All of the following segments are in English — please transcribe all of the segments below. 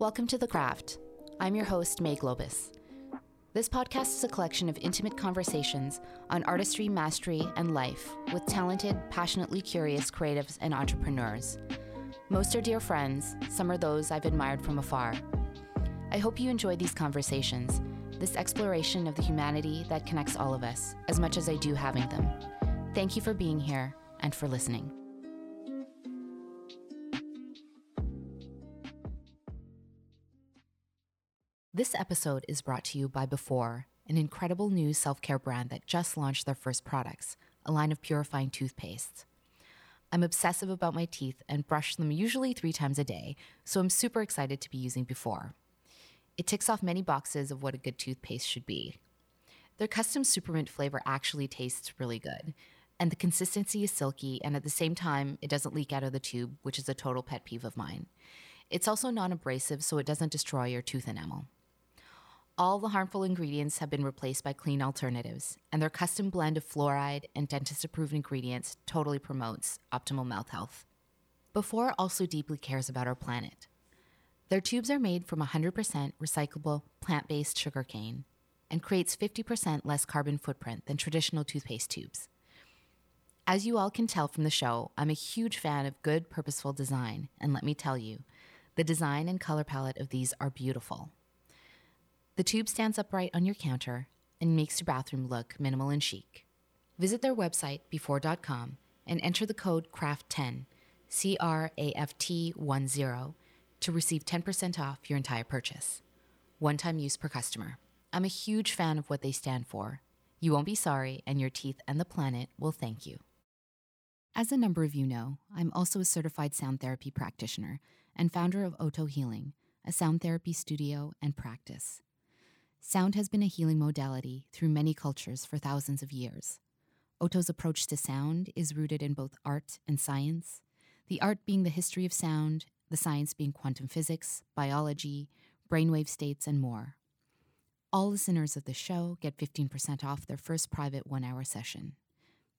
Welcome to The Craft. I'm your host, May Globus. This podcast is a collection of intimate conversations on artistry, mastery, and life with talented, passionately curious creatives and entrepreneurs. Most are dear friends, some are those I've admired from afar. I hope you enjoy these conversations, this exploration of the humanity that connects all of us, as much as I do having them. Thank you for being here and for listening. This episode is brought to you by Before, an incredible new self care brand that just launched their first products, a line of purifying toothpastes. I'm obsessive about my teeth and brush them usually three times a day, so I'm super excited to be using Before. It ticks off many boxes of what a good toothpaste should be. Their custom supermint flavor actually tastes really good, and the consistency is silky, and at the same time, it doesn't leak out of the tube, which is a total pet peeve of mine. It's also non abrasive, so it doesn't destroy your tooth enamel. All the harmful ingredients have been replaced by clean alternatives, and their custom blend of fluoride and dentist approved ingredients totally promotes optimal mouth health. Before also deeply cares about our planet. Their tubes are made from 100% recyclable plant based sugarcane and creates 50% less carbon footprint than traditional toothpaste tubes. As you all can tell from the show, I'm a huge fan of good, purposeful design, and let me tell you, the design and color palette of these are beautiful. The tube stands upright on your counter and makes your bathroom look minimal and chic. Visit their website, before.com, and enter the code CRAFT10, C R A F T 10, to receive 10% off your entire purchase. One time use per customer. I'm a huge fan of what they stand for. You won't be sorry, and your teeth and the planet will thank you. As a number of you know, I'm also a certified sound therapy practitioner and founder of Oto Healing, a sound therapy studio and practice. Sound has been a healing modality through many cultures for thousands of years. Oto's approach to sound is rooted in both art and science, the art being the history of sound, the science being quantum physics, biology, brainwave states, and more. All listeners of the show get 15% off their first private one hour session.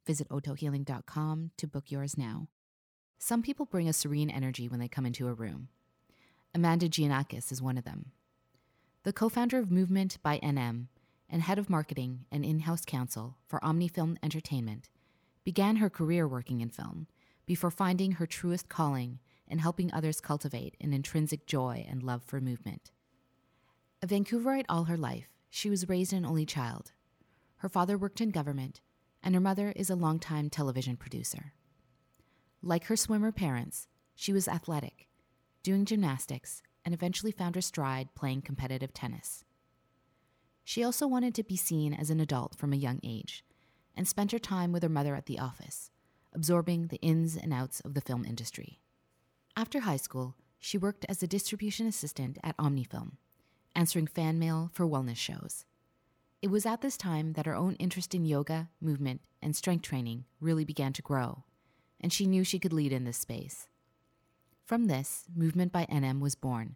Visit otohealing.com to book yours now. Some people bring a serene energy when they come into a room. Amanda Giannakos is one of them. The co founder of Movement by NM and head of marketing and in house counsel for Omnifilm Entertainment, began her career working in film before finding her truest calling and helping others cultivate an intrinsic joy and love for movement. A Vancouverite all her life, she was raised an only child. Her father worked in government, and her mother is a longtime television producer. Like her swimmer parents, she was athletic, doing gymnastics and eventually found her stride playing competitive tennis. She also wanted to be seen as an adult from a young age and spent her time with her mother at the office, absorbing the ins and outs of the film industry. After high school, she worked as a distribution assistant at Omnifilm, answering fan mail for wellness shows. It was at this time that her own interest in yoga, movement, and strength training really began to grow, and she knew she could lead in this space. From this, Movement by NM was born,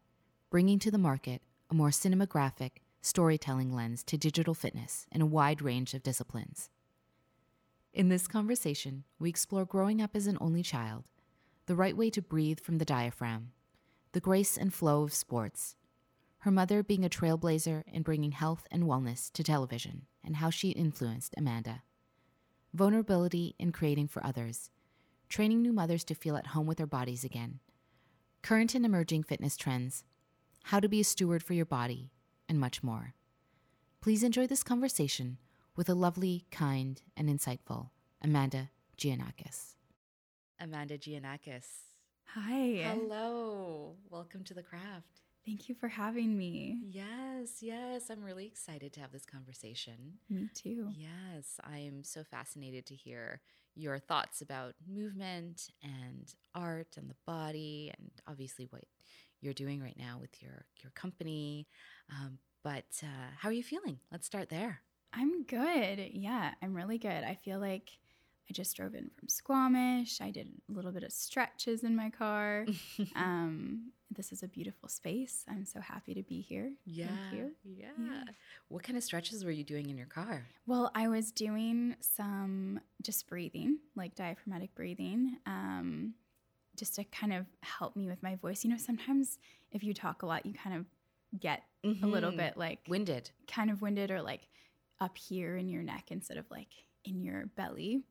bringing to the market a more cinematographic, storytelling lens to digital fitness in a wide range of disciplines. In this conversation, we explore growing up as an only child, the right way to breathe from the diaphragm, the grace and flow of sports, her mother being a trailblazer in bringing health and wellness to television, and how she influenced Amanda, vulnerability in creating for others, training new mothers to feel at home with their bodies again, current and emerging fitness trends, how to be a steward for your body, and much more. Please enjoy this conversation with a lovely, kind, and insightful Amanda Giannakos. Amanda Giannakos. Hi. Hello. Welcome to the craft. Thank you for having me. Yes, yes. I'm really excited to have this conversation. Me too. Yes, I am so fascinated to hear your thoughts about movement and art and the body, and obviously what you're doing right now with your your company. Um, but uh, how are you feeling? Let's start there. I'm good. Yeah, I'm really good. I feel like I just drove in from Squamish. I did a little bit of stretches in my car. um, this is a beautiful space. I'm so happy to be here. Yeah, Thank you. Yeah. yeah. What kind of stretches were you doing in your car? Well, I was doing some just breathing, like diaphragmatic breathing. Um, just to kind of help me with my voice. You know, sometimes if you talk a lot, you kind of get a little Mhm. bit like Winded. kind of winded or like up here in your neck instead of like in your belly.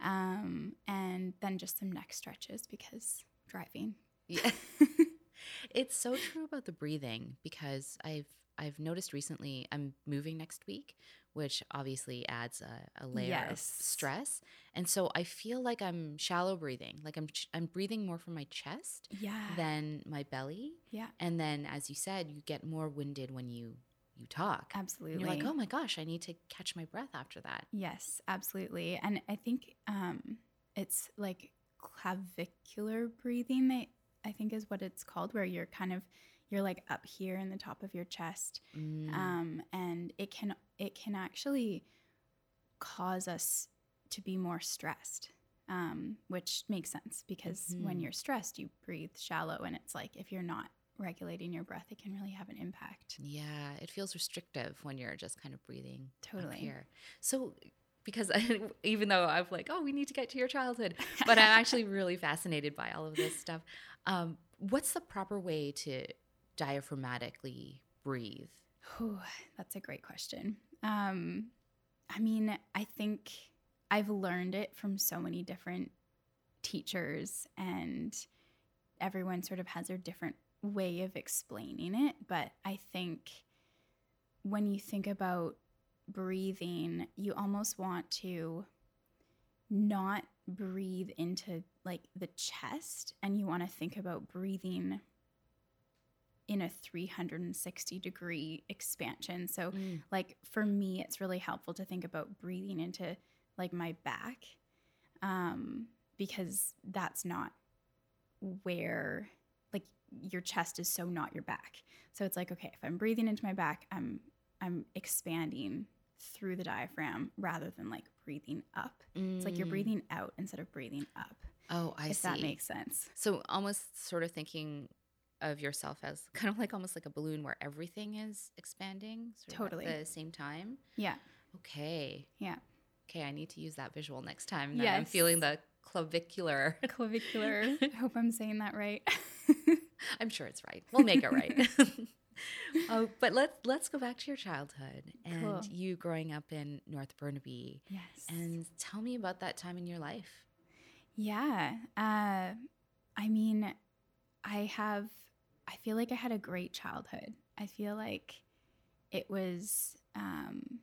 Um, and then just some neck stretches because driving. Yeah. it's so true about the breathing because I've I've noticed recently I'm moving next week, which obviously adds a, a layer of stress, and so I feel like I'm shallow breathing, like I'm ch- I'm breathing more from my chest Yeah. than my belly, yeah. and then as you said, you get more winded when you you talk. And Absolutely. you're like, oh my gosh, I need to catch my breath after that. Yes, absolutely. And I think um, it's like clavicular breathing. That I think is what it's called, where you're kind of you're like up here in the top of your chest, Mm. um, and it can it can actually cause us to be more stressed, um, which makes sense because when Mhm. you're stressed, you breathe shallow, and it's like if you're not regulating your breath, it can really have an impact. Yeah, it feels restrictive when you're just kind of breathing Totally. here. So, because I, even though I'm like, oh, we need to get to your childhood, but I'm actually really fascinated by all of this stuff. Um, what's the proper way to diaphragmatically breathe? That's a great question. Um, I mean, I think I've learned it from so many different teachers, and everyone sort of has their different way of explaining it. But I think when you think about breathing, you almost want to not breathe into like the chest, and you want to think about breathing in a 360 degree expansion. So, like for me, it's really helpful to think about breathing into like my back um, because that's not where like your chest is so not your back. So it's like okay, if I'm breathing into my back, I'm I'm expanding through the diaphragm rather than like breathing up. It's like you're Mm. breathing out instead of breathing up. Oh, I see. if see. that makes sense. so almost sort of thinking of yourself as kind of like almost like a balloon where everything is expanding sort of Totally. at the same time. Yeah. Okay. Yeah. Okay, I need to use that visual next time. That I'm feeling the clavicular. Clavicular. I hope I'm saying that right. I'm sure it's right. We'll make it right. oh, but let's let's go back to your childhood and Cool. you growing up in North Burnaby, yes. and tell me about that time in your life. Yeah. Uh, I mean, I have, I feel like I had a great childhood. I feel like it was um,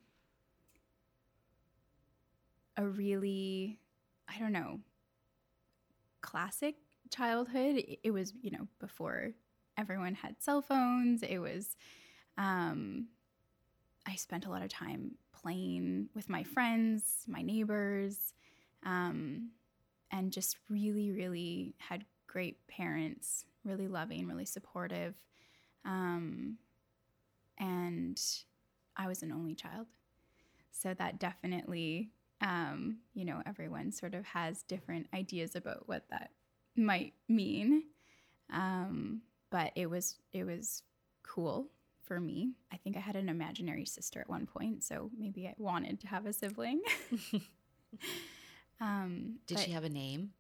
a really, I don't know, classic childhood. It- was, you know, before everyone had cell phones. It was, um, I spent a lot of time playing with my friends, my neighbors. Um, and just really, really had great parents, really loving, really supportive. Um, and I was an only child. So that definitely, um, you know, everyone sort of has different ideas about what that might mean. Um, but it was, it was cool for me. I think I had an imaginary sister at one point, so maybe I wanted to have a sibling. um, Did but- she have a name?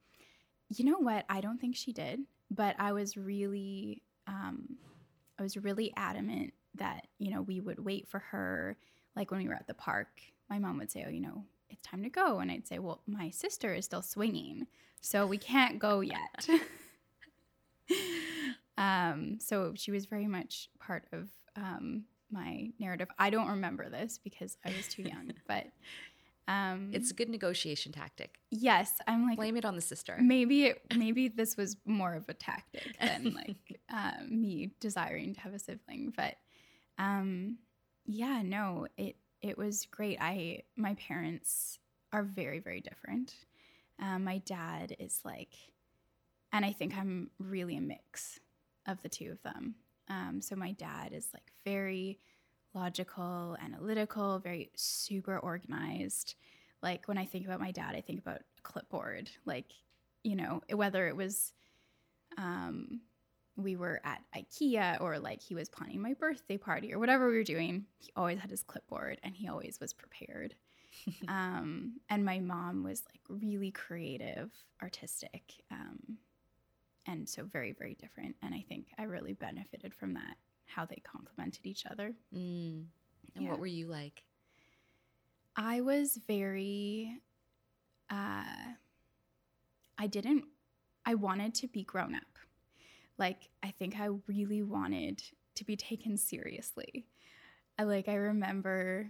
you know what? I don't think she did, but I was really, um, I was really adamant that you know we would wait for her. Like when we were at the park, my mom would say, "Oh, you know, it's time to go," and I'd say, "Well, my sister is still swinging, so we can't go yet." um, so she was very much part of um, my narrative. I don't remember this because I was too young, but um, It's a good negotiation tactic. yes, I'm like Blame it on the sister. maybe it, maybe this was more of a tactic than like um, me desiring to have a sibling but um yeah no it it was great. I my parents are very very different. Um, my dad is like and i think i'm really a mix of the two of them. Um, so my dad is like very logical analytical very super organized. Like when I think about my dad, I think about a clipboard. Like, you know, whether it was um, we were at IKEA or like he was planning my birthday party or whatever we were doing, he always had his clipboard and he always was prepared. um, and my mom was like really creative, artistic. Um, and so very very different. And I think I really benefited from that how they complemented each other. Mm. And Yeah. what were you like? I was very uh I didn't I wanted to be grown up. Like I think I really wanted to be taken seriously. I like I remember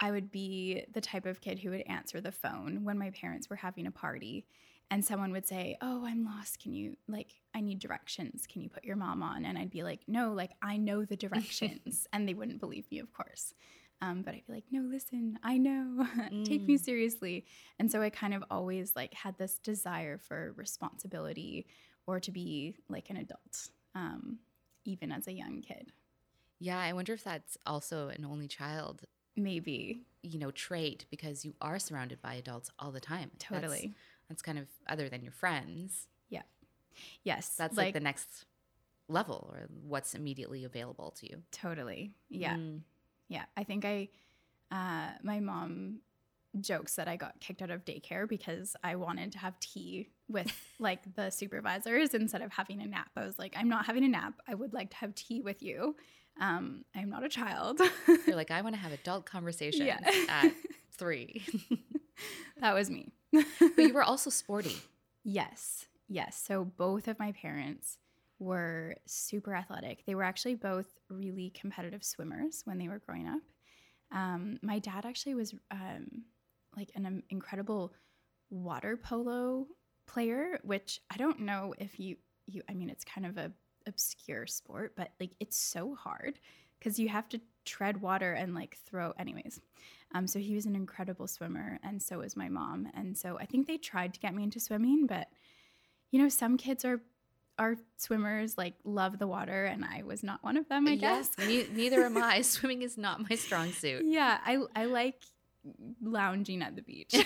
I would be the type of kid who would answer the phone when my parents were having a party and someone would say, "Oh, I'm lost. Can you like I need directions. Can you put your mom on?" And I'd be like, "No, like I know the directions." and they wouldn't believe me, of course. Um, but I'd be like, no, listen, I know, take me Mm. seriously. And so I kind of always like had this desire for responsibility or to be like an adult, um, even as a young kid. Yeah, I wonder if that's also an only child, Maybe you know, trait because you are surrounded by adults all the time. Totally. That's, kind of other than your friends. Yeah. Yes. That's like, the next level or what's immediately available to you. totally. Yeah. Mm. Yeah. I think I, uh, my mom jokes that I got kicked out of daycare because I wanted to have tea with like the supervisors instead of having a nap. I was like, I'm not having a nap. I would like to have tea with you. Um, I'm not a child. You're like, I want to have adult conversations Yeah. at three. that was me. but you were also sporty. Yes. Yes. So both of my parents were super athletic. They were actually both really competitive swimmers when they were growing up. Um, my dad actually was um, like an um, incredible water polo player, which I don't know if you you. I mean, it's kind of a obscure sport, but like it's so hard because you have to tread water and like throw. Anyways, um, so he was an incredible swimmer, and so was my mom. And so I think they tried to get me into swimming, but you know, some kids are are swimmers, like love the water, and I was not one of them. I guess. Yes, ne- neither am I. Swimming is not my strong suit. Yeah, I I like lounging at the beach.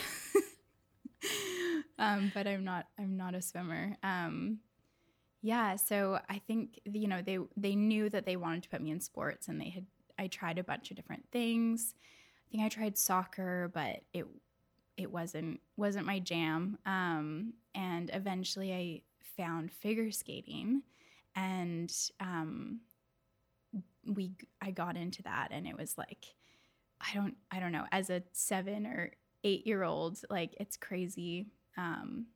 um, but I'm not I'm not a swimmer. Um, yeah, so I think you know they they knew that they wanted to put me in sports, and they had I tried a bunch of different things. I think I tried soccer, but it it wasn't wasn't my jam. Um, and eventually, I found figure skating, and um, we I got into that, and it was like I don't I don't know as a seven or eight year old like it's crazy um,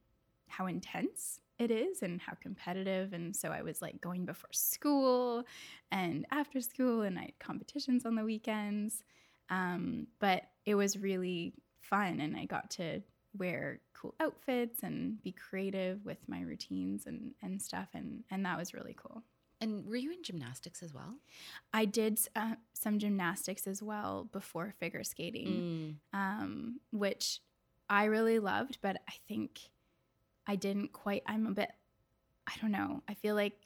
how intense it is and how competitive and so I was like going before school and after school and I had competitions on the weekends um, but it was really fun and I got to wear cool outfits and be creative with my routines and and stuff and and that was really cool. And were you in gymnastics as well? I did uh, some gymnastics as well before figure skating, Mm. um, which I really loved, but I think I didn't quite. I'm a bit, I don't know. I feel like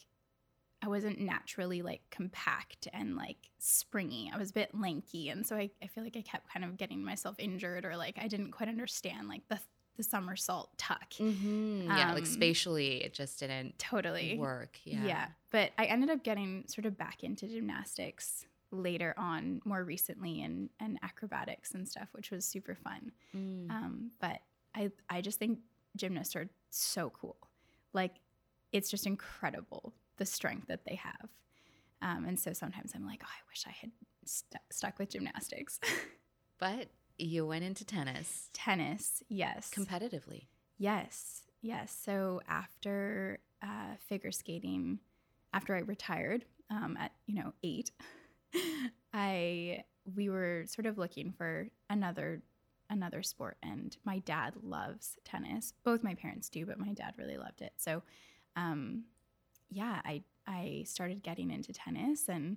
I wasn't naturally like compact and like springy. I was a bit lanky. And so I, I feel like I kept kind of getting myself injured or like I didn't quite understand like the, the somersault tuck. hmm yeah, like Um, spatially, it just didn't Totally. work. Yeah. Yeah. But I ended up getting sort of back into gymnastics later on, more recently, and and acrobatics and stuff, which was super fun. Mm. Um, but I I just think gymnasts are so cool. Like it's just incredible the strength that they have. Um, and so sometimes I'm like, oh, I wish I had stu- stuck with gymnastics. But you went into tennis Tennis, yes. competitively. Yes, yes. So after uh, figure skating, after I retired um, at you know eight, I we were sort of looking for another another sport, and my dad loves tennis. Both my parents do, but my dad really loved it. So, um, yeah, I I started getting into tennis, and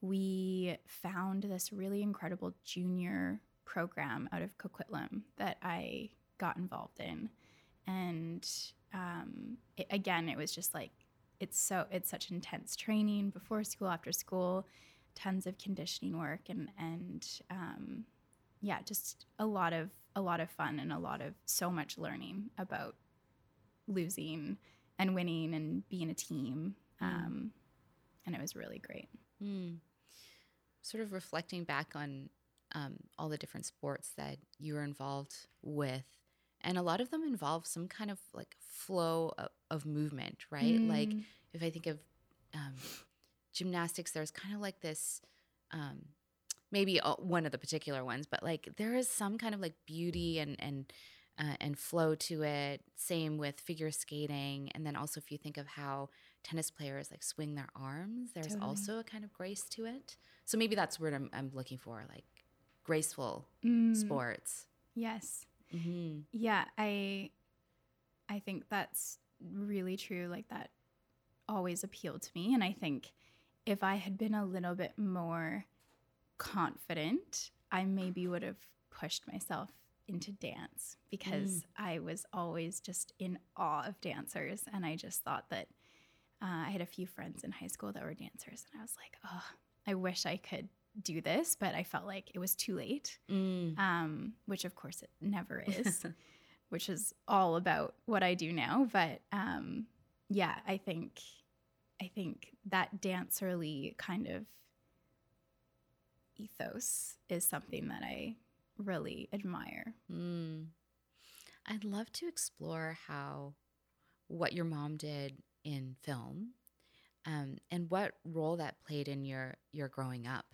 we found this really incredible junior program out of Coquitlam that I got involved in and um, it, again it was just like it's so it's such intense training before school after school tons of conditioning work and and um, yeah just a lot of a lot of fun and a lot of so much learning about losing and winning and being a team um, and it was really great Mm. Sort of reflecting back on um, all the different sports that you were involved with and a lot of them involve some kind of like flow of, of movement, right? Like Mm. if I think of um, gymnastics, there's kind of like this. Um, maybe one of the particular ones, but like there is some kind of like beauty and and uh, and flow to it. Same with figure skating, and then also if you think of how tennis players like swing their arms, there's Totally. also a kind of grace to it. So maybe that's what I'm, I'm looking for, like graceful Mm, sports. Yes. hmm Yeah, I I think that's really true like that always appealed to me and I think if I had been a little bit more confident, I maybe would have pushed myself into dance because I was always just in awe of dancers and I just thought that uh, I had a few friends in high school that were dancers and I was like, "Oh, I wish I could do this," but I felt like it was too late Mm. um, which of course it never is, which is all about what I do now. But um, yeah, I think I think that dancerly kind of ethos is something that I really admire. Mm. I'd love to explore how what your mom did in film um, and what role that played in your your growing up.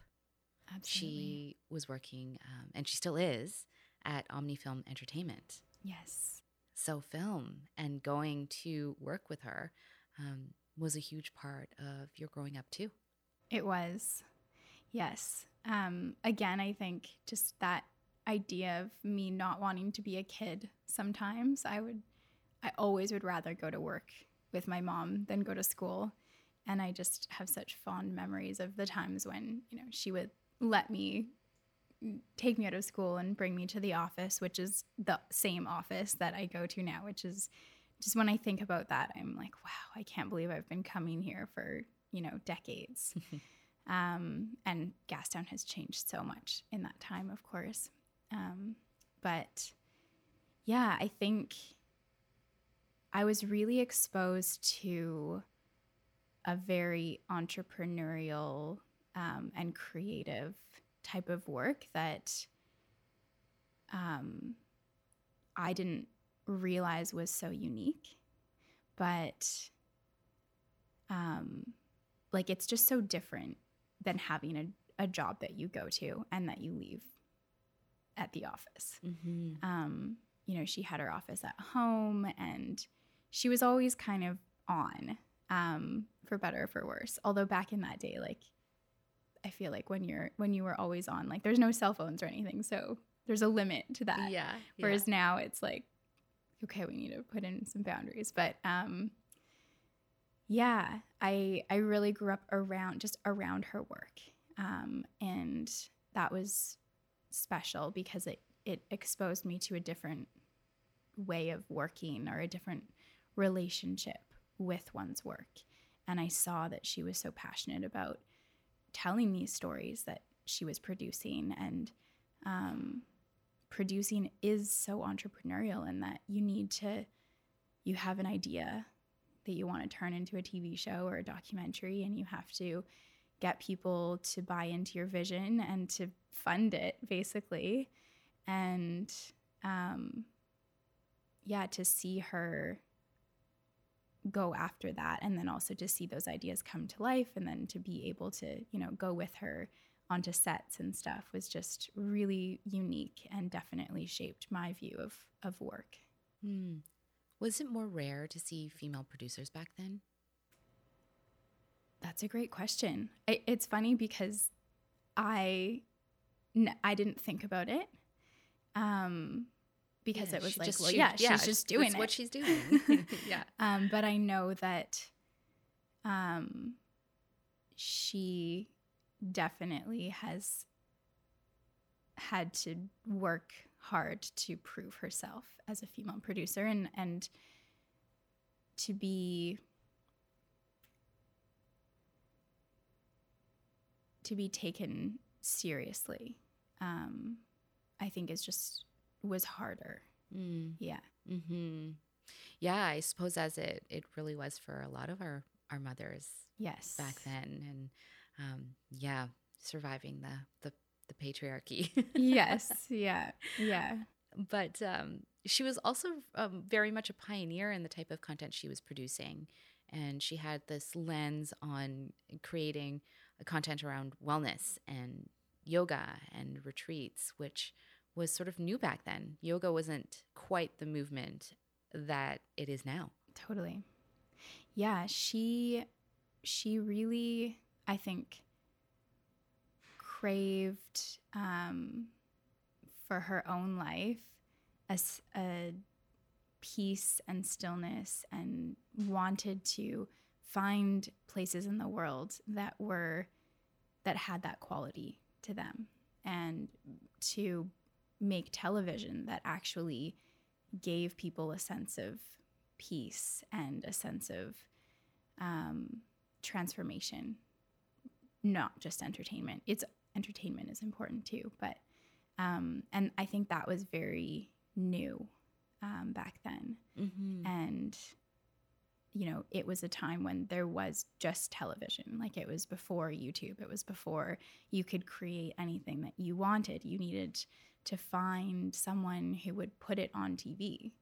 Absolutely. She was working, um, and she still is, at Omnifilm Entertainment. yes. So, film and going to work with her um, was a huge part of your growing up, too. It was. Yes. Um, again, I think just that idea of me not wanting to be a kid sometimes, I would, I always would rather go to work with my mom than go to school. And I just have such fond memories of the times when, you know, she would let me take me out of school and bring me to the office, which is the same office that I go to now, which is just when I think about that, I'm like, wow, I can't believe I've been coming here for, you know, decades. um, and Gastown has changed so much in that time, of course. Um, but yeah, I think I was really exposed to a very entrepreneurial um, and creative type of work that um, I didn't realize was so unique. But um, like it's just so different than having a, a job that you go to and that you leave at the office Mm-hmm. um, you know, she had her office at home and she was always kind of on, um, for better or for worse. Although back in that day, like I feel like when you're when you were always on, like there's no cell phones or anything, so there's a limit to that. Yeah. Whereas now it's like, okay, we need to put in some boundaries. But um, yeah, I I really grew up around just around her work, um, and that was special because it it exposed me to a different way of working or a different relationship with one's work. And I saw that she was so passionate about telling these stories that she was producing and um, producing is so entrepreneurial in that you need to you have an idea that you want to turn into a TV show or a documentary and you have to get people to buy into your vision and to fund it basically. And um yeah to see her go after that and then also to see those ideas come to life and then to be able to you know go with her onto sets and stuff was just really unique and definitely shaped my view of of work Hmm. Was it more rare to see female producers back then? That's a great question. It, it's funny because I n- I didn't think about it. Um because Yeah, it was like, just- well, she- yeah, she's just doing what she's doing. yeah. um, but I know that um, she definitely has had to work hard to prove herself as a female producer and and to be to be taken seriously um, i think is just was harder Mm. yeah Hmm. Yeah, I suppose as it it really was for a lot of our our mothers yes back then, and um, yeah, surviving the the, the patriarchy. yes yeah yeah but um, she was also um, very much a pioneer in the type of content she was producing. And she had this lens on creating content around wellness and yoga and retreats, which was sort of new back then. Yoga wasn't quite the movement that it is now. Totally. Yeah, she she really I think craved um, for her own life a peace and stillness and wanted to find places in the world that were that had that quality to them and to make television that actually gave people a sense of peace and a sense of um, transformation, not just entertainment. It's entertainment is important too, but um, and I think that was very new um, back then, mm-hmm. and you know, it was a time when there was just television. Like it was before YouTube. It was before you could create anything that you wanted. You needed to find someone who would put it on TV.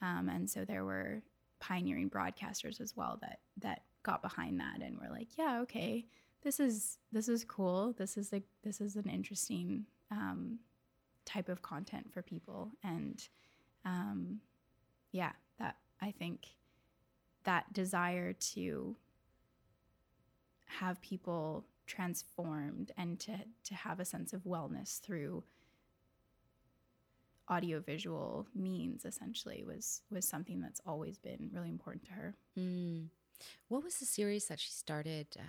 Um, and so there were pioneering broadcasters as well that that got behind that and were like, yeah, okay, this is this is cool. This is like this is an interesting um, type of content for people. And um, yeah, that I think that desire to have people transformed and to to have a sense of wellness through audiovisual means essentially was was something that's always been really important to her. Mm. What was the series that she started? Uh,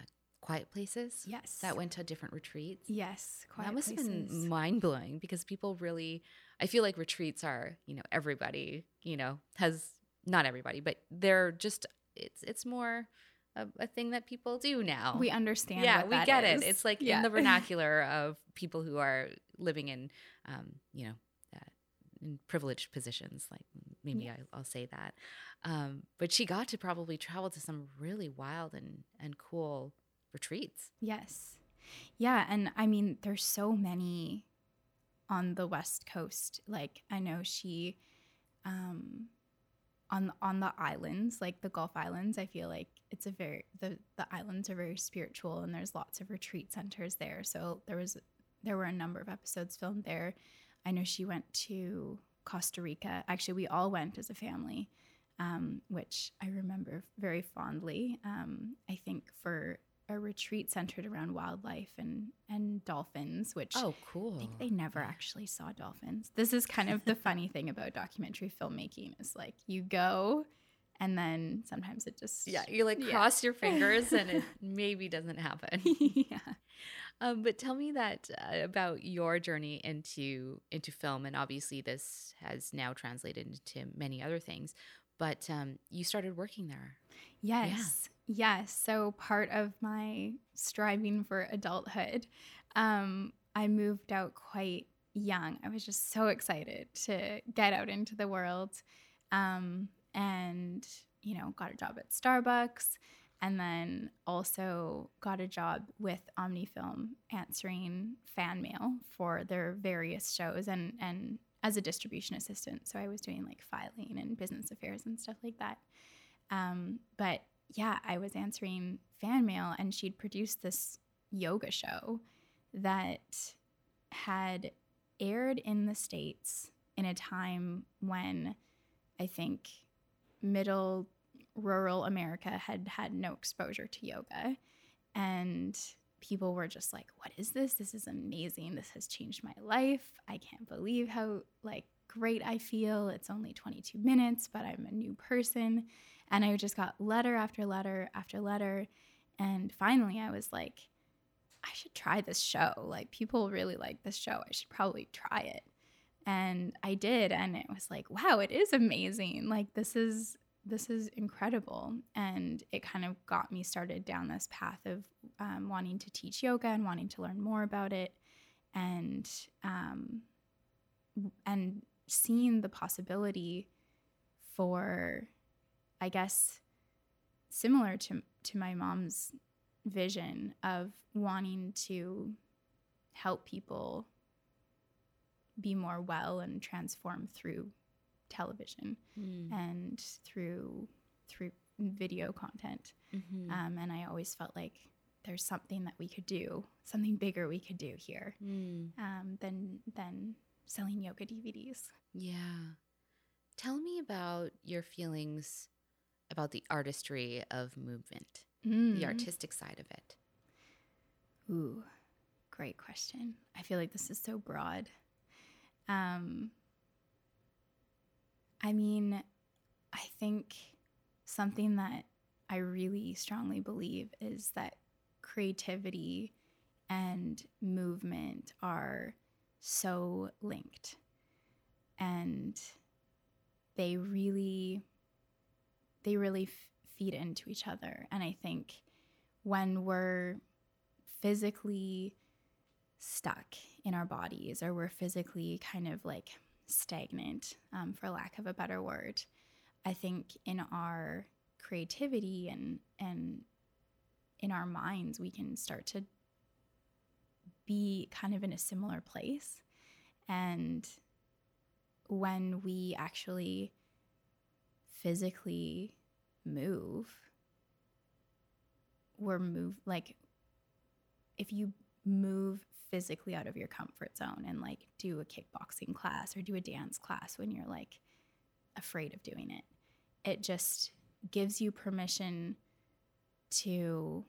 Quiet Places. Yes, that went to different retreats. Yes, Quiet that must places. have been mind blowing because people really. I feel like retreats are you know everybody you know has not everybody but they're just it's it's more a, a, thing that people do now. We understand. Yeah, we get is. it. It's like yeah. in the vernacular of people who are living in, um, you know, in privileged positions. Like maybe yeah. I, will say that. Um, but she got to probably travel to some really wild and and cool retreats. Yes, yeah, and I mean, there's so many on the West Coast. Like I know she. Um, on on the islands like the gulf islands i feel like it's a very the the islands are very spiritual and there's lots of retreat centers there so there was there were a number of episodes filmed there I know she went to Costa Rica. Actually, we all went as a family, um, which I remember very fondly. Um, I think for a retreat centered around wildlife and and dolphins, which oh cool. I think they never actually saw dolphins. This is kind of the funny thing about documentary filmmaking is like you go and then sometimes it just yeah you like yeah. cross your fingers and it maybe doesn't happen yeah um, but tell me that uh, about your journey into into film, and obviously this has now translated into many other things. But um, you started working there. Yes, yeah. Yes. So part of my striving for adulthood, um, I moved out quite young. I was just so excited to get out into the world, um, and you know, got a job at Starbucks and then also got a job with Omnifilm answering fan mail for their various shows and and as a distribution assistant. So I was doing like filing and business affairs and stuff like that. Um, but yeah, I was answering fan mail, and she'd produced this yoga show that had aired in the states in a time when I think middle rural America had had no exposure to yoga. And people were just like, "What is this? This is amazing. This has changed my life. I can't believe how like great I feel. It's only 22 minutes, but I'm a new person." And I just got letter after letter after letter, and finally I was like, "I should try this show. Like people really like this show. I should probably try it." And I did, and it was like, "Wow, it is amazing. Like this is this is incredible. And it kind of got me started down this path of um, wanting to teach yoga and wanting to learn more about it and, um, and seeing the possibility for, I guess, similar to, to my mom's vision of wanting to help people be more well and transform through television Mm. and through through video content. Mhm. Um, and I always felt like there's something that we could do, something bigger we could do here Mm. um, than than selling yoga DVDs. Yeah. Tell me about your feelings about the artistry of movement, the Mm. artistic side of it. Ooh, great question. I feel like this is so broad. Um, I mean, I think something that I really strongly believe is that creativity and movement are so linked. And they really they really f- feed into each other. And I think when we're physically stuck in our bodies or we're physically kind of like stagnant, um, for lack of a better word, I think in our creativity and and in our minds we can start to be kind of in a similar place and when we actually physically move we're move like if you move physically out of your comfort zone and like do a kickboxing class or do a dance class when you're like afraid of doing it it just gives you permission to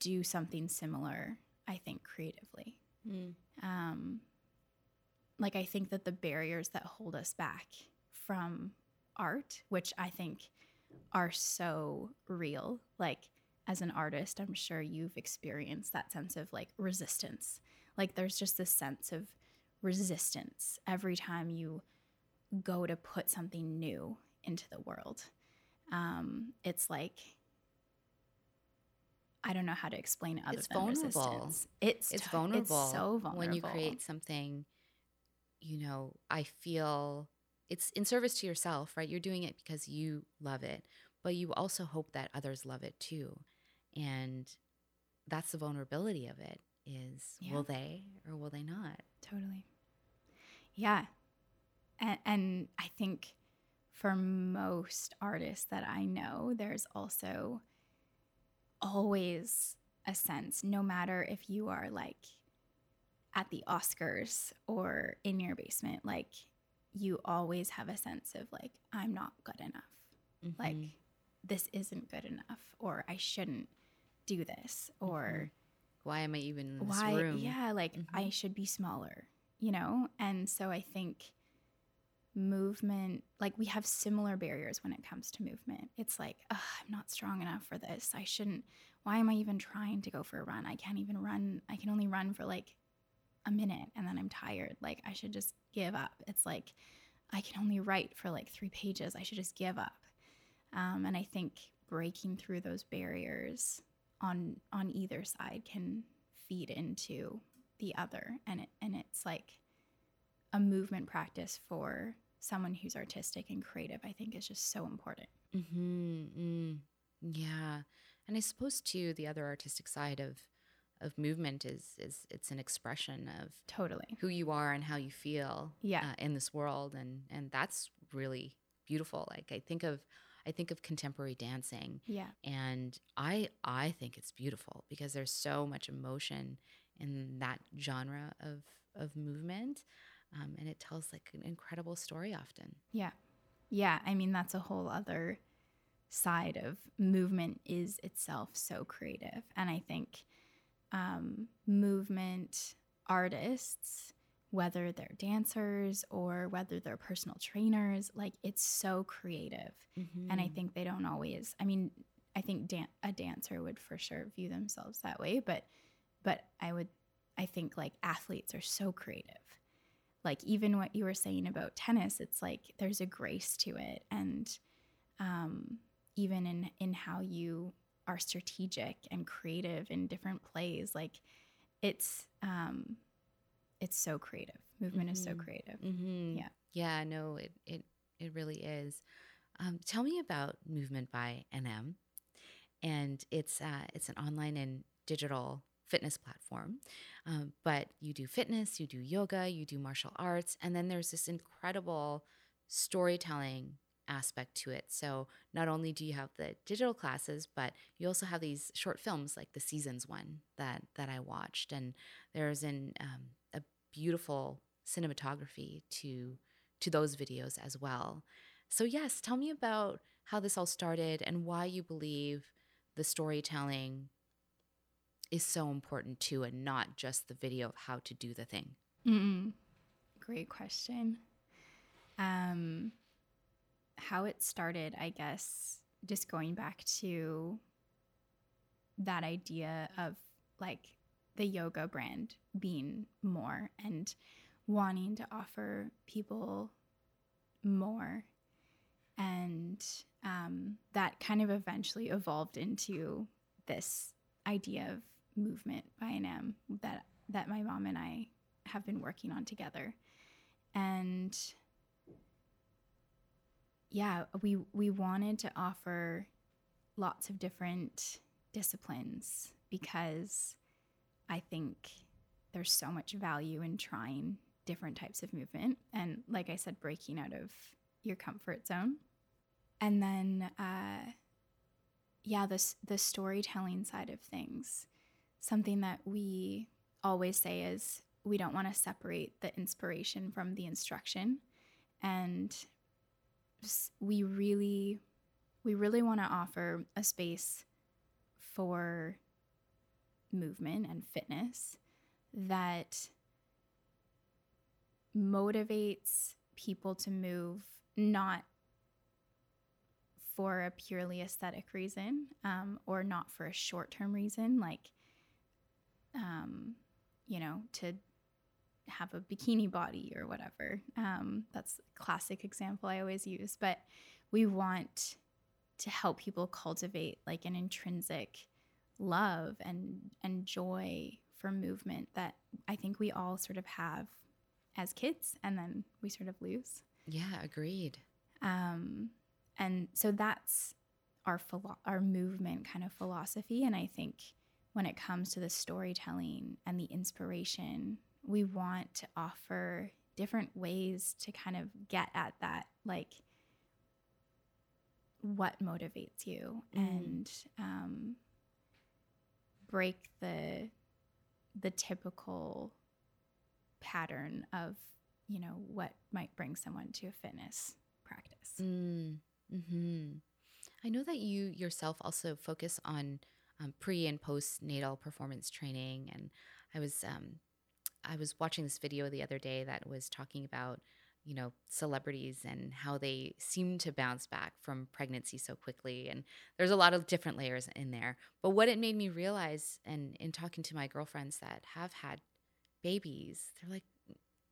do something similar i think creatively Mm. um, like I think that the barriers that hold us back from art, which I think are so real, like as an artist, I'm sure you've experienced that sense of like resistance. Like there's just this sense of resistance every time you go to put something new into the world. Um, it's like I don't know how to explain it other It's than vulnerable. resistance. It's It's to- vulnerable. It's so vulnerable When you create something, you know, I feel it's in service to yourself, right? You're doing it because you love it, but you also hope that others love it too. And that's the vulnerability of it is Yeah. will they or will they not? Totally. Yeah. And, and I think for most artists that I know, there's also always a sense, no matter if you are like at the Oscars or in your basement, like you always have a sense of like, I'm not good enough. Like, Mhm. this isn't good enough, or I shouldn't do this, or why am I even in this why room? yeah like i Mhm. should be smaller you know and so i think movement like we have similar barriers when it comes to movement it's like "Ugh, i'm not strong enough for this i shouldn't why am i even trying to go for a run i can't even run i can only run for like a minute and then i'm tired like i should just give up. It's like i can only write for like three pages. I should just give up. Um, and i think breaking through those barriers on on either side can feed into the other. And it, and it's like a movement practice for someone who's artistic and creative i think is just so important. Mm-hmm. Mm. Yeah, and I suppose too the other artistic side of of movement is is it's an expression of totally. who you are and how you feel Yeah. uh, in this world, and and that's really beautiful. Like I think of I think of contemporary dancing, yeah. And I I think it's beautiful because there's so much emotion in that genre of of movement, um, and it tells like an incredible story often. yeah. Yeah. I mean that's a whole other side of movement is itself so creative. And i think um, movement artists whether they're dancers or whether they're personal trainers like it's so creative and I think they don't always. I mean, I think dan- a dancer would for sure view themselves that way, but but I would I think like athletes are so creative. Like even what you were saying about tennis, it's like there's a grace to it, and um, even in in how you are strategic and creative in different plays, like it's um, it's so creative. Movement is so Mhm. creative. Mm-hmm. Yeah. Yeah, no, it it it really is. Um, tell me about Movement by NM, and it's uh, it's an online and digital fitness platform. Um, but you do fitness, you do yoga, you do martial arts, and then there's this incredible storytelling aspect to it. So not only do you have the digital classes, but you also have these short films like the seasons one that that I watched, and there's an um, a beautiful cinematography to to those videos as well. So yes, tell me about how this all started and why you believe the storytelling is so important too, and not just the video of how to do the thing. Mm-mm. Great question. Um, how it started, I guess, just going back to that idea of like the yoga brand being more and wanting to offer people more. And um, that kind of eventually evolved into this idea of movement by NM that that my mom and I have been working on together. And yeah, we we wanted to offer lots of different disciplines because I think there's so much value in trying different types of movement and like I said breaking out of your comfort zone. And then uh yeah, this the storytelling side of things. Something that we always say is we don't want to separate the inspiration from the instruction and we really we really want to offer a space for movement and fitness that motivates people to move not for a purely aesthetic reason um, or not for a short term reason, like, um, you know, to have a bikini body or whatever. Um, that's a classic example I always use. But we want to help people cultivate like an intrinsic love and and joy for movement that I think we all sort of have as kids and then we sort of lose. Yeah, agreed. Um, and so that's our philo- our movement kind of philosophy and I think when it comes to the storytelling and the inspiration we want to offer different ways to kind of get at that like what motivates you mm. and um, break the the typical pattern of you know what might bring someone to a fitness practice mm. hmm i know that you yourself also focus on um, pre and postnatal performance training and i was um, I was watching this video the other day that was talking about, you know, celebrities and how they seem to bounce back from pregnancy so quickly. And there's a lot of different layers in there. But what it made me realize, and in talking to my girlfriends that have had babies, they're like,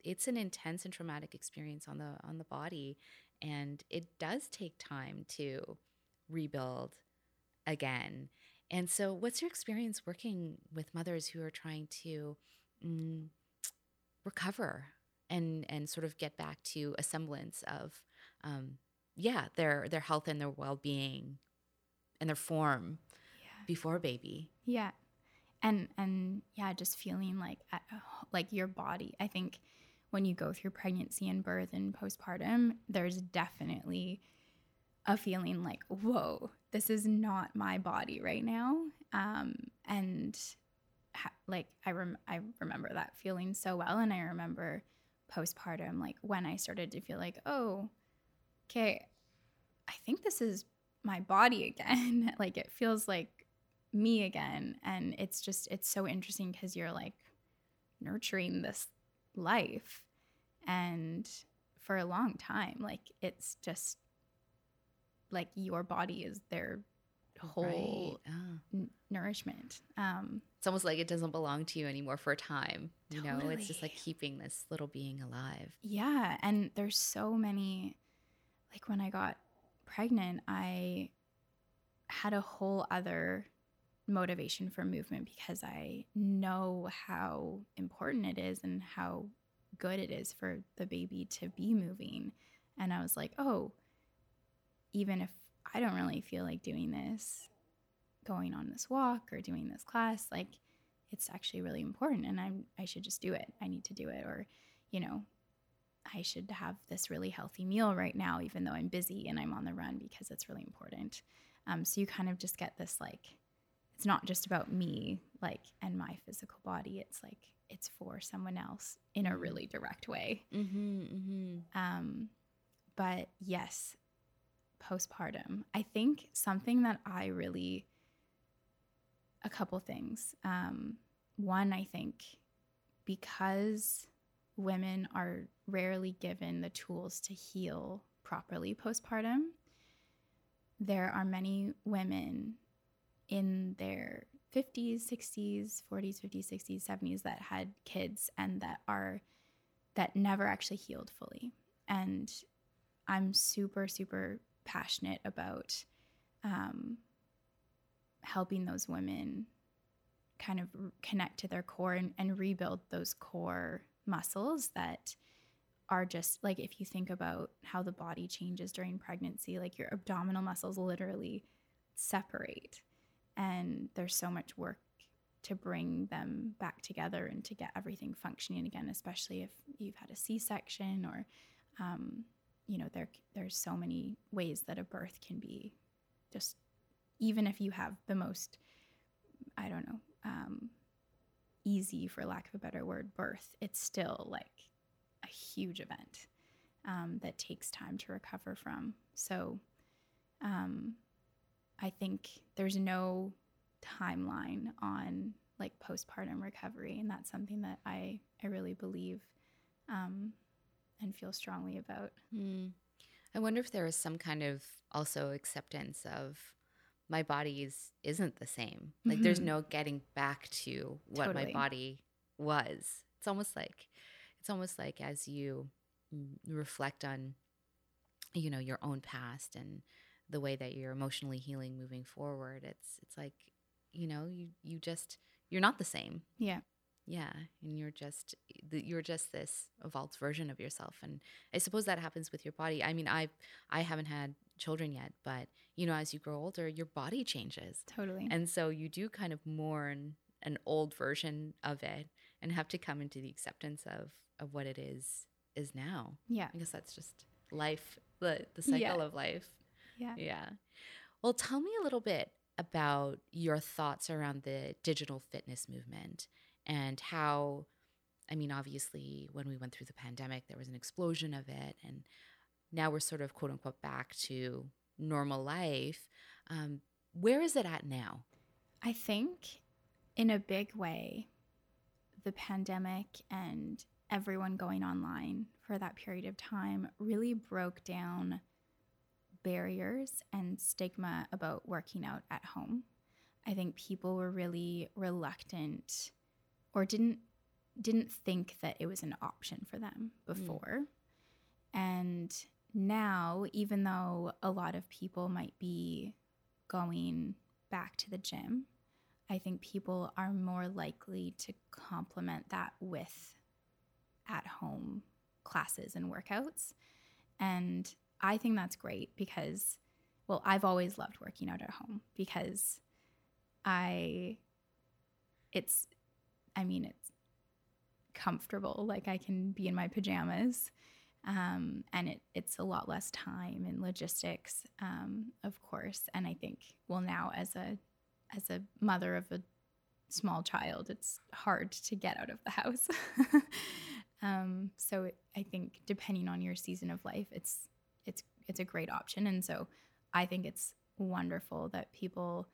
it's an intense and traumatic experience on the on the body, and it does take time to rebuild again. And so, what's your experience working with mothers who are trying to mm, recover and and sort of get back to a semblance of um, yeah their their health and their well-being and their form yeah. before baby. Yeah. And and yeah just feeling like at, like your body i think when you go through pregnancy and birth and postpartum there's definitely a feeling like whoa this is not my body right now. Um, and like I rem- I remember that feeling so well and I remember postpartum like when I started to feel like oh okay I think this is my body again like it feels like me again and it's just it's so interesting cuz you're like nurturing this life and for a long time like it's just like your body is their whole right. oh. n- nourishment. Um, it's almost like it doesn't belong to you anymore for a time. You totally. know, it's just like keeping this little being alive. Yeah. And there's so many, like when I got pregnant, I had a whole other motivation for movement because I know how important it is and how good it is for the baby to be moving. And I was like, oh, even if I don't really feel like doing this, going on this walk or doing this class. Like, it's actually really important and I'm, I should just do it. I need to do it. Or, you know, I should have this really healthy meal right now, even though I'm busy and I'm on the run because it's really important. Um, so you kind of just get this like, it's not just about me, like, and my physical body. It's like, it's for someone else in a really direct way. Mm-hmm, mm-hmm. Um, but yes, postpartum. I think something that I really, a couple things. Um, one, I think because women are rarely given the tools to heal properly postpartum, there are many women in their 50s, 60s, 40s, 50s, 60s, 70s that had kids and that are that never actually healed fully. And I'm super, super passionate about um, helping those women kind of connect to their core and, and rebuild those core muscles that are just like if you think about how the body changes during pregnancy, like your abdominal muscles literally separate. And there's so much work to bring them back together and to get everything functioning again, especially if you've had a C-section or, um, you know, there there's so many ways that a birth can be, just even if you have the most, I don't know, um, easy for lack of a better word, birth, it's still like a huge event um, that takes time to recover from. So, um, I think there's no timeline on like postpartum recovery and that's something that i i really believe um, and feel strongly about Mm. I wonder if there is some kind of also acceptance of my body is isn't the same. Like there's Mhm. no getting back to what my body was. It's almost like it's almost like as you reflect on you know your own past and the way that you're emotionally healing moving forward. It's it's like you know you you just you're not the same. yeah Yeah, and you're just you're just this evolved version of yourself, and I suppose that happens with your body. I mean, I I haven't had children yet, but you know, as you grow older, your body changes, totally and so you do kind of mourn an old version of it, and have to come into the acceptance of of what it is is now. yeah I guess that's just life, the the cycle Yeah. of life. yeah Yeah. Well, tell me a little bit about your thoughts around the digital fitness movement and how, I mean, obviously, when we went through the pandemic, there was an explosion of it. And now we're sort of quote unquote back to normal life. Um, where is it at now? i think in a big way the pandemic and everyone going online for that period of time really broke down barriers and stigma about working out at home. I think people were really reluctant or didn't didn't think that it was an option for them before. And now even though a lot of people might be going back to the gym, I think people are more likely to complement that with at home classes and workouts. And I think that's great because, well, I've always loved working out at home because I, it's, I mean, it's comfortable. Like I can be in my pajamas. Um, and it, it's a lot less time and logistics, um, of course. And I think, well, now as a as a mother of a small child, it's hard to get out of the house. um, so I think depending on your season of life, it's it's it's a great option, and so I think it's wonderful that people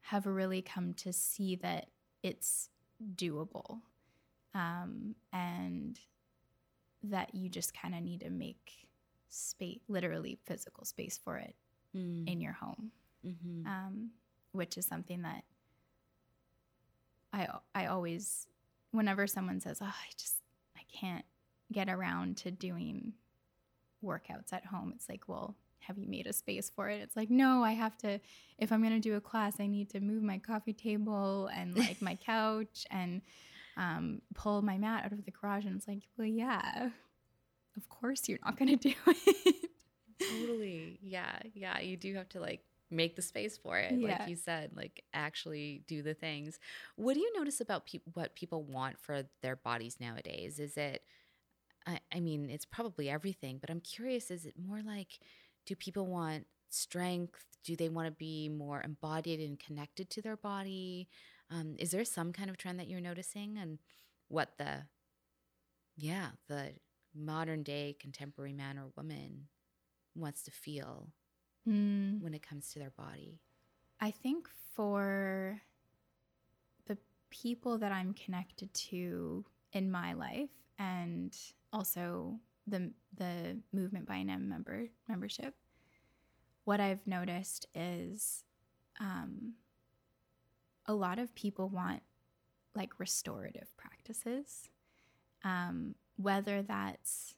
have really come to see that it's doable, um, and that you just kind of need to make space, literally physical space for it Mm. in your home Mm-hmm. um, which is something that I I always, whenever someone says, "Oh, I just I can't get around to doing workouts at home," it's like, well, have you made a space for it? It's like, no, I have to. If I'm gonna do a class, I need to move my coffee table and like my couch and um, pull my mat out of the garage. And it's like, well, yeah, of course you're not gonna do it. Totally. Yeah. Yeah. You do have to like make the space for it. Yeah. Like you said, like actually do the things. What do you notice about peop what people want for their bodies nowadays? Is it, I, I mean, it's probably everything, but I'm curious is it more like, do people want strength? Do they want to be more embodied and connected to their body? Um, is there some kind of trend that you're noticing and what the, yeah, the modern day contemporary man or woman wants to feel Mm, when it comes to their body? I think for the people that I'm connected to in my life and also the the movement by NM member membership, what I've noticed is um, a lot of people want like restorative practices, um, whether that's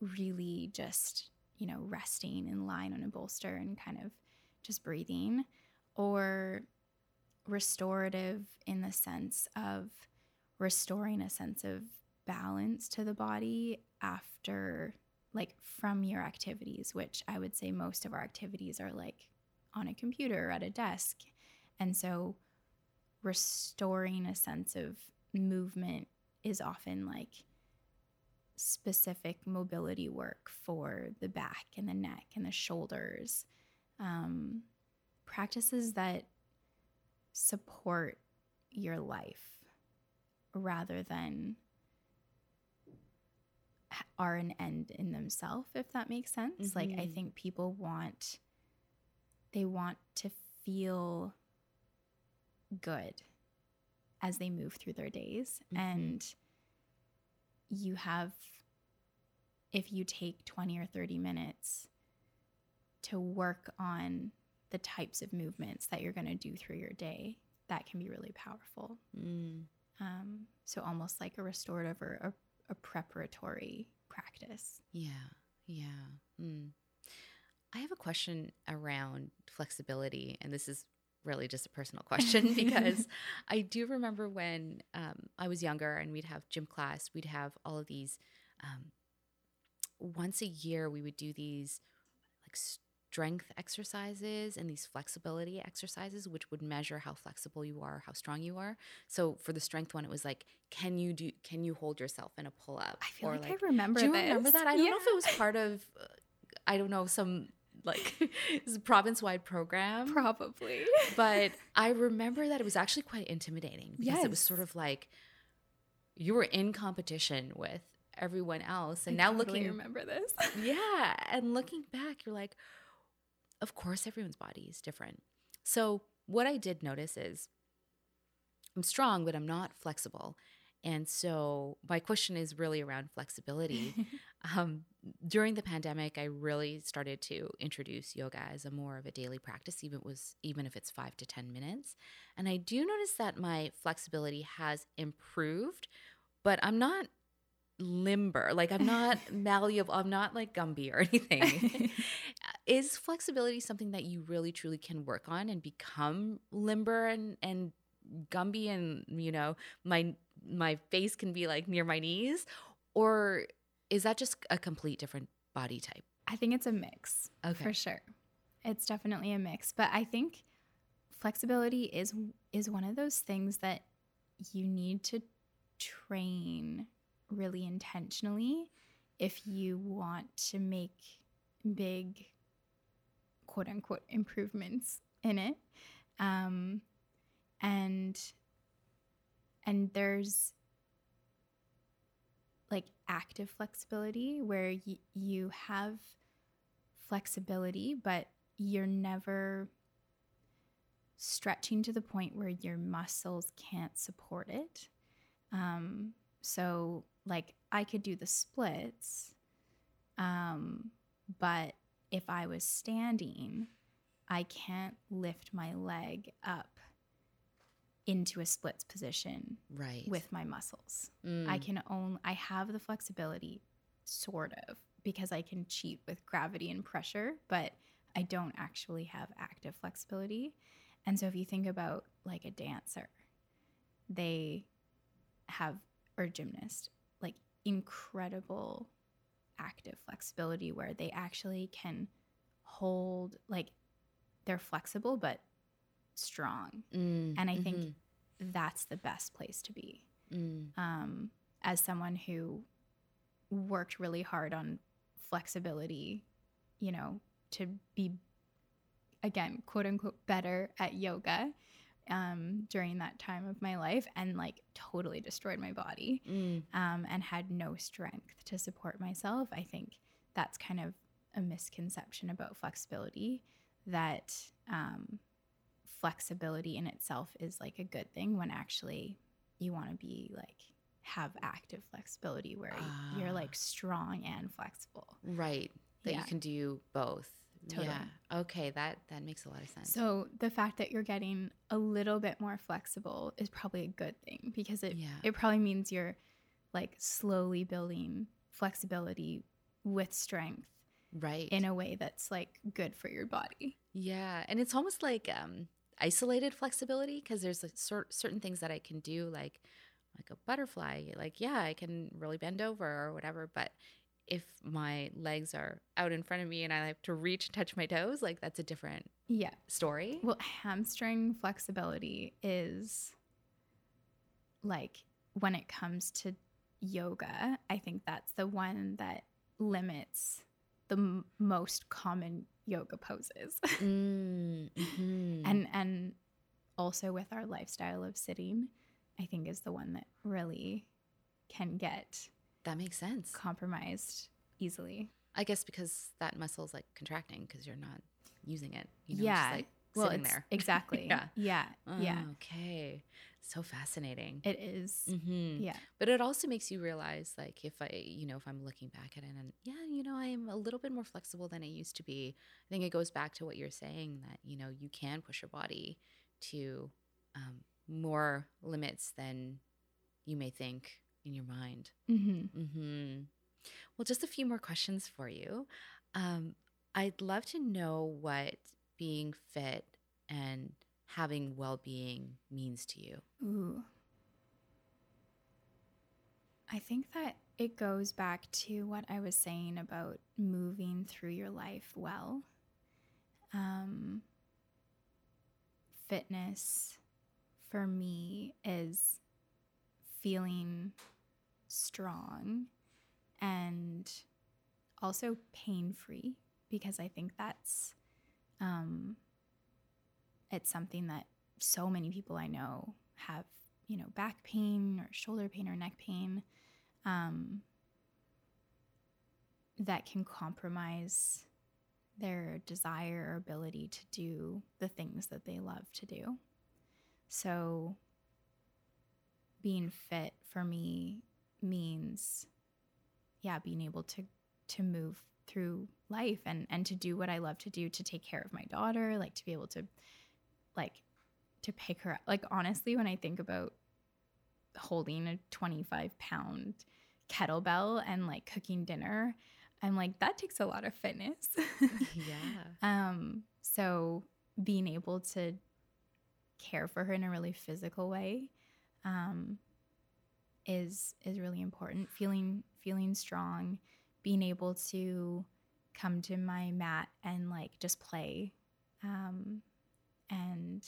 really just you know resting and lying on a bolster and kind of just breathing, or restorative in the sense of restoring a sense of balance to the body after like from your activities which i would say most of our activities are like on a computer or at a desk and so restoring a sense of movement is often like specific mobility work for the back and the neck and the shoulders um, practices that support your life rather than are an end in themselves if that makes sense like i Mhm. think people want they want to feel good as they move through their days Mhm. and you have if you take 20 or 30 minutes to work on the types of movements that you're going to do through your day that can be really powerful Mm. um, so almost like a restorative or a, a preparatory practice Yeah, yeah. Mm. I have a question around flexibility, and this is really just a personal question because I do remember when um, I was younger and we'd have gym class, we'd have all of these. Um, once a year, we would do these like strength exercises and these flexibility exercises, which would measure how flexible you are, how strong you are. So for the strength one, it was like, can you do? Can you hold yourself in a pull up? i feel like, i remember Do you remember that? I don't know if it was part of, uh, I don't know, some like it's a province wide program. probably But I remember that it was actually quite intimidating because it was sort of like you were in competition with everyone else. And I now totally looking, remember this yeah, and looking back, you're like, of course, everyone's body is different. So what I did notice is I'm strong, but I'm not flexible. And so my question is really around flexibility. um, during the pandemic, I really started to introduce yoga as a more of a daily practice, even if was even if it's five to ten minutes. And I do notice that my flexibility has improved, but I'm not limber. Like I'm not malleable. I'm not like Gumby or anything. is flexibility something that you really truly can work on and become limber and and Gumby and you know my my face can be like near my knees, or is that just a complete different body type? I think it's a mix Okay. for sure. It's definitely a mix, but I think flexibility is is one of those things that you need to train really intentionally if you want to make big quote unquote improvements in it. Um, and and there's like active flexibility where y- you have flexibility but you're never stretching to the point where your muscles can't support it. Um, so like i could do the splits um, but if i was standing i can't lift my leg up into a splits position Right. with my muscles Mm. I can own I have the flexibility sort of because I can cheat with gravity and pressure, but I don't actually have active flexibility. And so if you think about like a dancer, they have or gymnast, like incredible active flexibility where they actually can hold like they're flexible but strong. Mm, And I think mhm, that's the best place to be mm, um, as someone who worked really hard on flexibility, you know, to be again, quote unquote, better at yoga um, during that time of my life and like totally destroyed my body Mm. um, and had no strength to support myself. I think that's kind of a misconception about flexibility that um, flexibility in itself is like a good thing when actually you want to be like have active flexibility where Ah. you're like strong and flexible. Right. That Yeah. you can do both. Totally. Yeah. Okay. That that makes a lot of sense. So the fact that you're getting a little bit more flexible is probably a good thing because it Yeah. it probably means you're like slowly building flexibility with strength right. in a way that's like good for your body. Yeah, and it's almost like um, isolated flexibility because there's like cer- certain things that I can do, like like a butterfly. Like, yeah, I can really bend over or whatever. But if my legs are out in front of me and I have to reach and touch my toes, like that's a different Yeah. story. Well, hamstring flexibility is like when it comes to yoga, I think that's the one that limits the m- most common yoga poses. Mm, mhm. and and also with our lifestyle of sitting, I think is the one that really can get that makes sense. compromised easily. I guess because that muscle is like contracting because you're not using it. You know, Yeah. just like Well, sitting there. exactly. Yeah. yeah, yeah. Oh, Okay. So fascinating. It is. hmm Yeah. But it also makes you realize, like, if I, you know, if I'm looking back at it and, yeah, you know, I'm a little bit more flexible than I used to be. I think it goes back to what you're saying that, you know, you can push your body to um, more limits than you may think in your mind. Mm-hmm. Mm-hmm. Well, just a few more questions for you. Um, I'd love to know what being fit and having well being means to you. Ooh. I think that it goes back to what I was saying about moving through your life well. Um, fitness for me is feeling strong and also pain free because I think that's um, it's something that so many people I know have, you know, back pain or shoulder pain or neck pain um, that can compromise their desire or ability to do the things that they love to do. So, being fit for me means, yeah, being able to to move through life and and to do what I love to do to take care of my daughter, like to be able to like to pick her up. Like honestly, when I think about holding a 25 pound kettlebell and like cooking dinner, I'm like, that takes a lot of fitness. yeah. um, so being able to care for her in a really physical way um, is is really important. Feeling feeling strong, being able to come to my mat and like just play um, and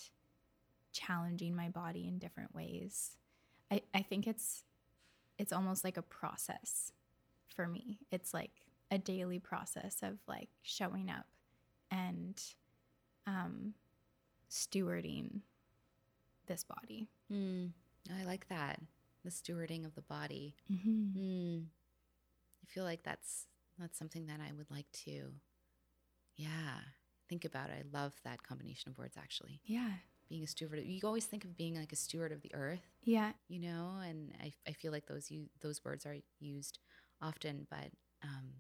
challenging my body in different ways. I, I think it's it's almost like a process for me. It's like a daily process of like showing up and um, stewarding this body. Mm, I like that. The stewarding of the body. Mm-hmm. Mm. I feel like that's that's something that I would like to, yeah, think about. I love that combination of words actually. Yeah. Being a steward, you always think of being like a steward of the earth, Yeah. you know, and I, I feel like those you those words are used often, but um,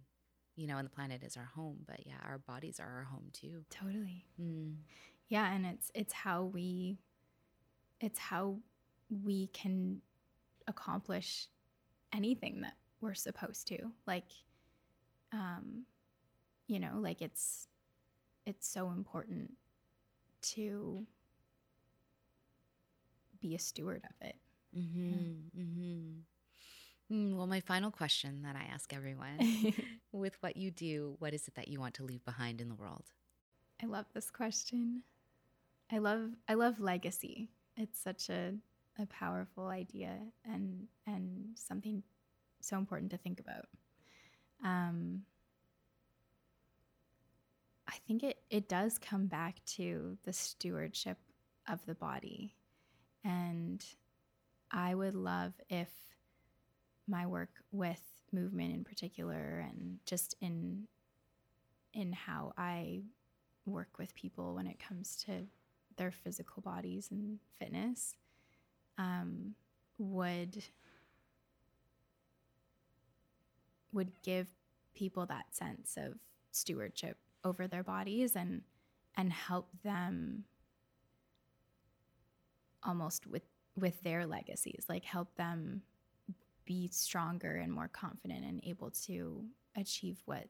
you know, and the planet is our home, but yeah, our bodies are our home too. Totally. Mm. Yeah, and it's it's how we it's how we can accomplish anything that we're supposed to. Like um you know, like it's it's so important to be a steward of it. Mm-hmm. Mm-hmm. Mm, well, my final question that I ask everyone with what you do, what is it that you want to leave behind in the world? I love this question. I love I love legacy. It's such a a powerful idea and and something so important to think about. Um, I think it, it does come back to the stewardship of the body. And I would love if my work with movement in particular and just in in how I work with people when it comes to their physical bodies and fitness um, would would give people that sense of stewardship over their bodies and and help them almost with with their legacies like help them be stronger and more confident and able to achieve what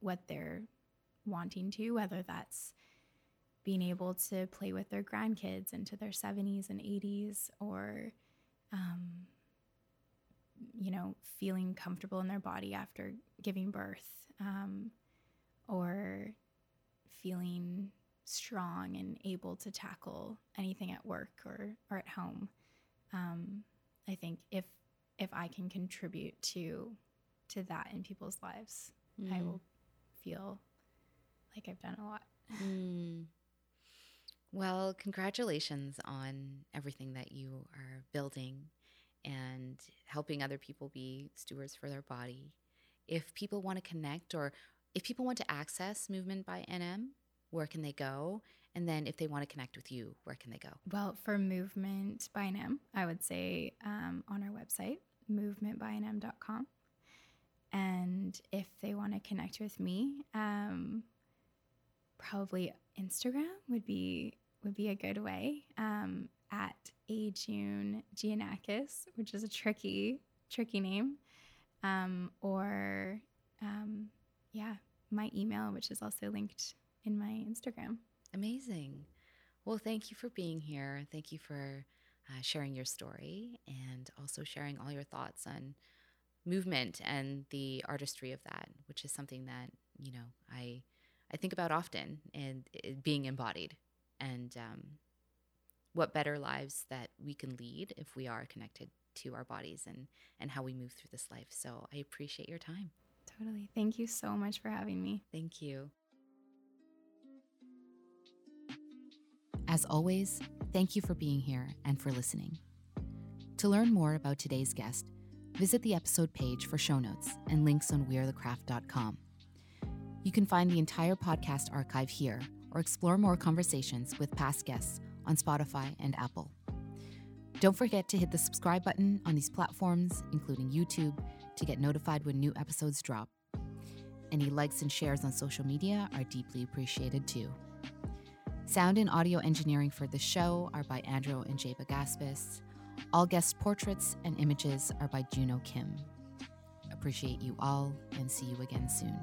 what they're wanting to whether that's being able to play with their grandkids into their 70s and 80s or um, you know feeling comfortable in their body after giving birth um, or feeling strong and able to tackle anything at work or, or at home um, i think if if i can contribute to to that in people's lives mm. i will feel like i've done a lot mm. Well, congratulations on everything that you are building and helping other people be stewards for their body. If people want to connect or if people want to access Movement by NM, where can they go? And then if they want to connect with you, where can they go? Well, for Movement by NM, I would say um, on our website, movementbynm.com. And if they want to connect with me, um, probably Instagram would be would be a good way um, at a June Giannakos, which is a tricky, tricky name, um, or um, yeah, my email, which is also linked in my Instagram. Amazing. Well, thank you for being here. Thank you for uh, sharing your story and also sharing all your thoughts on movement and the artistry of that, which is something that you know I I think about often and being embodied and um, what better lives that we can lead if we are connected to our bodies and and how we move through this life. So I appreciate your time. Totally. Thank you so much for having me. Thank you. As always, thank you for being here and for listening. To learn more about today's guest, visit the episode page for show notes and links on wearethecraft.com. You can find the entire podcast archive here or explore more conversations with past guests on Spotify and Apple. Don't forget to hit the subscribe button on these platforms, including YouTube, to get notified when new episodes drop. Any likes and shares on social media are deeply appreciated too. Sound and audio engineering for the show are by Andrew and Jaba Gaspis. All guest portraits and images are by Juno Kim. Appreciate you all and see you again soon.